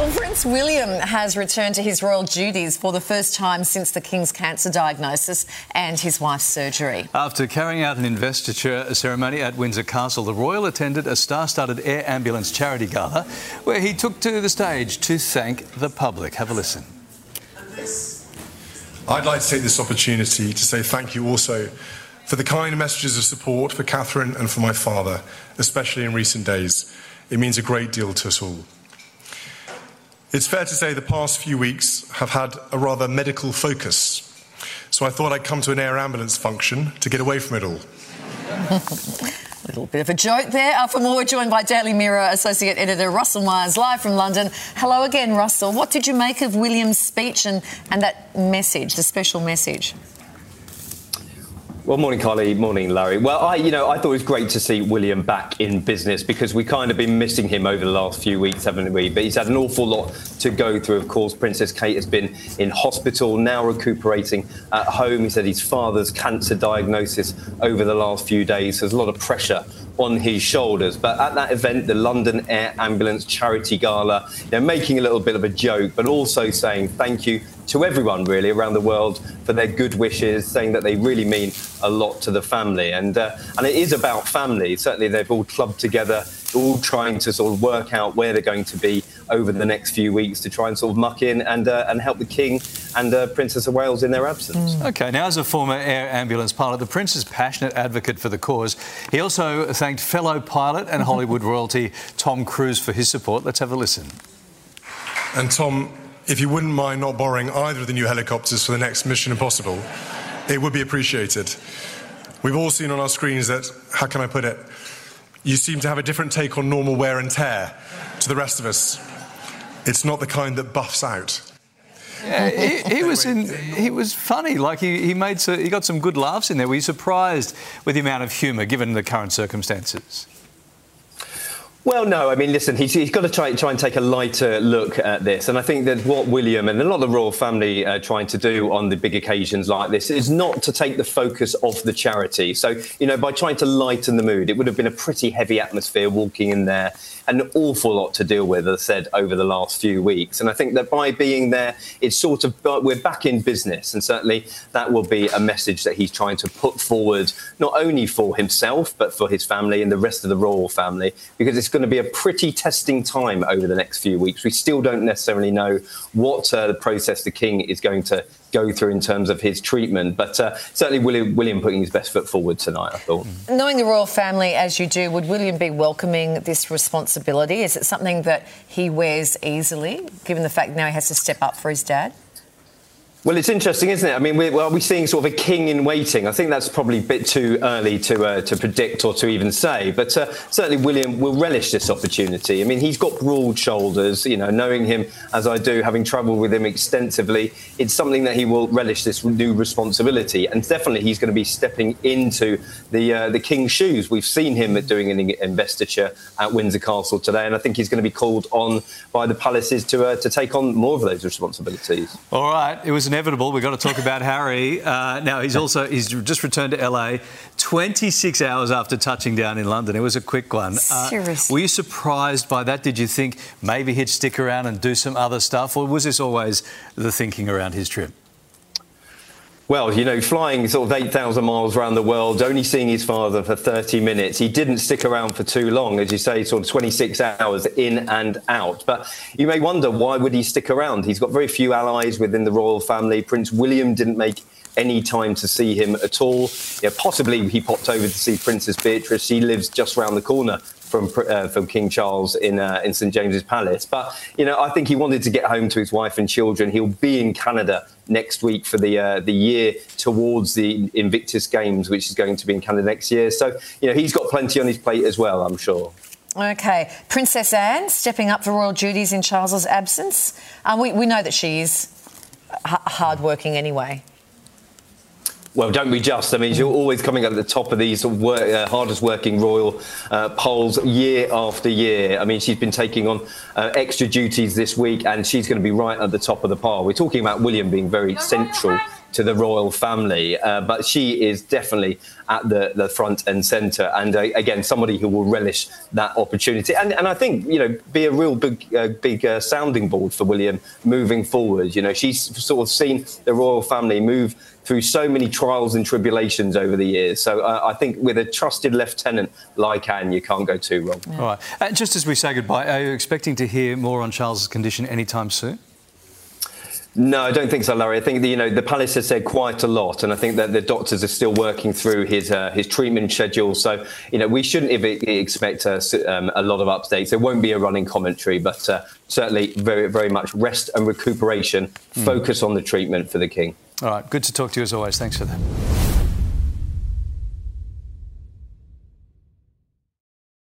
Well, Prince William has returned to his royal duties for the first time since the King's cancer diagnosis and his wife's surgery. After carrying out an investiture ceremony at Windsor Castle, the royal attended a star studded air ambulance charity gala where he took to the stage to thank the public. Have a listen. I'd like to take this opportunity to say thank you also for the kind messages of support for Catherine and for my father, especially in recent days. It means a great deal to us all. It's fair to say the past few weeks have had a rather medical focus. So I thought I'd come to an air ambulance function to get away from it all. A little bit of a joke there. Uh, for more, joined by Daily Mirror Associate Editor Russell Myers, live from London. Hello again, Russell. What did you make of William's speech and, and that message, the special message? Well, morning, Carly. Morning, Larry. Well, I, you know, I thought it was great to see William back in business because we kind of been missing him over the last few weeks, haven't we? But he's had an awful lot to go through. Of course, Princess Kate has been in hospital, now recuperating at home. He said his father's cancer diagnosis over the last few days. There's a lot of pressure on his shoulders. But at that event, the London Air Ambulance Charity Gala, know, making a little bit of a joke, but also saying thank you to everyone really around the world for their good wishes, saying that they really mean a lot to the family. And uh, and it is about family. Certainly, they've all clubbed together, all trying to sort of work out where they're going to be over the next few weeks to try and sort of muck in and uh, and help the King and uh, Princess of Wales in their absence. Mm. Okay, now as a former air ambulance pilot, the Prince is passionate advocate for the cause. He also thanked fellow pilot and Hollywood royalty Tom Cruise for his support. Let's have a listen. And Tom, if you wouldn't mind not borrowing either of the new helicopters for the next Mission Impossible, it would be appreciated. We've all seen on our screens that, how can I put it? You seem to have a different take on normal wear and tear to the rest of us. It's not the kind that buffs out. Yeah, he, he, was in. He was funny. Like he, he made. So, he got some good laughs in there. Were you surprised with the amount of humour given the current circumstances? Well, no. I mean, listen, he's, he's got to try, try and take a lighter look at this. And I think that what William and a lot of the royal family are trying to do on the big occasions like this is not to take the focus off the charity. So, you know, by trying to lighten the mood, it would have been a pretty heavy atmosphere walking in there an awful lot to deal with, as I said, over the last few weeks. And I think that by being there, it's sort of, we're back in business. And certainly that will be a message that he's trying to put forward, not only for himself, but for his family and the rest of the royal family, because it's going to be a pretty testing time over the next few weeks. We still don't necessarily know what uh, the process the king is going to go through in terms of his treatment. But uh, certainly, William, William putting his best foot forward tonight, I thought. Knowing the royal family as you do, would William be welcoming this responsibility? Is it something that he wears easily, given the fact now he has to step up for his dad? Well, it's interesting, isn't it? I mean, we're, are we seeing sort of a king in waiting? I think that's probably a bit too early to uh, to predict or to even say. But uh, certainly, William will relish this opportunity. I mean, he's got broad shoulders. You know, knowing him as I do, having travelled with him extensively, it's something that he will relish this new responsibility. And definitely, he's going to be stepping into the uh, the king's shoes. We've seen him doing an investiture at Windsor Castle today, and I think he's going to be called on by the palaces to uh, to take on more of those responsibilities. All right, it was inevitable. We've got to talk about Harry. Uh, now, he's also he's just returned to LA 26 hours after touching down in London. It was a quick one. Uh, Seriously. Were you surprised by that? Did you think maybe he'd stick around and do some other stuff? Or was this always the thinking around his trip? Well, you know, flying sort of 8,000 miles around the world, only seeing his father for 30 minutes. He didn't stick around for too long, as you say, sort of 26 hours in and out. But you may wonder why would he stick around? He's got very few allies within the royal family. Prince William didn't make any time to see him at all. Yeah, possibly he popped over to see Princess Beatrice. She lives just round the corner from uh, from King Charles in uh, in St James's Palace. But you know, I think he wanted to get home to his wife and children. He'll be in Canada next week for the uh, the year towards the Invictus Games, which is going to be in Canada next year. So you know, he's got plenty on his plate as well. I'm sure. Okay, Princess Anne stepping up for royal duties in Charles's absence. Um, we, we know that she is h- hardworking anyway. Well, don't we just? I mean, you're always coming at the top of these work, uh, hardest working royal uh, polls year after year. I mean, she's been taking on uh, extra duties this week, and she's going to be right at the top of the pile. We're talking about William being very central to the royal family. Uh, but she is definitely at the, the front and centre, and uh, again, somebody who will relish that opportunity, and, and I think you know be a real big uh, big uh, sounding board for William moving forward. You know, she's sort of seen the royal family move through so many trials and tribulations over the years. So uh, I think with a trusted lieutenant like Anne, you can't go too wrong. Yeah. All right. Uh, just as we say goodbye, are you expecting to hear more on Charles's condition anytime soon? No, I don't think so, Larry. I think you know the Palace has said quite a lot, and I think that the doctors are still working through his uh, his treatment schedule. So you know we shouldn't expect uh, um, a lot of updates. There won't be a running commentary, but uh, certainly very very much rest and recuperation. Mm. Focus on the treatment for the king. All right, good to talk to you as always. Thanks for that.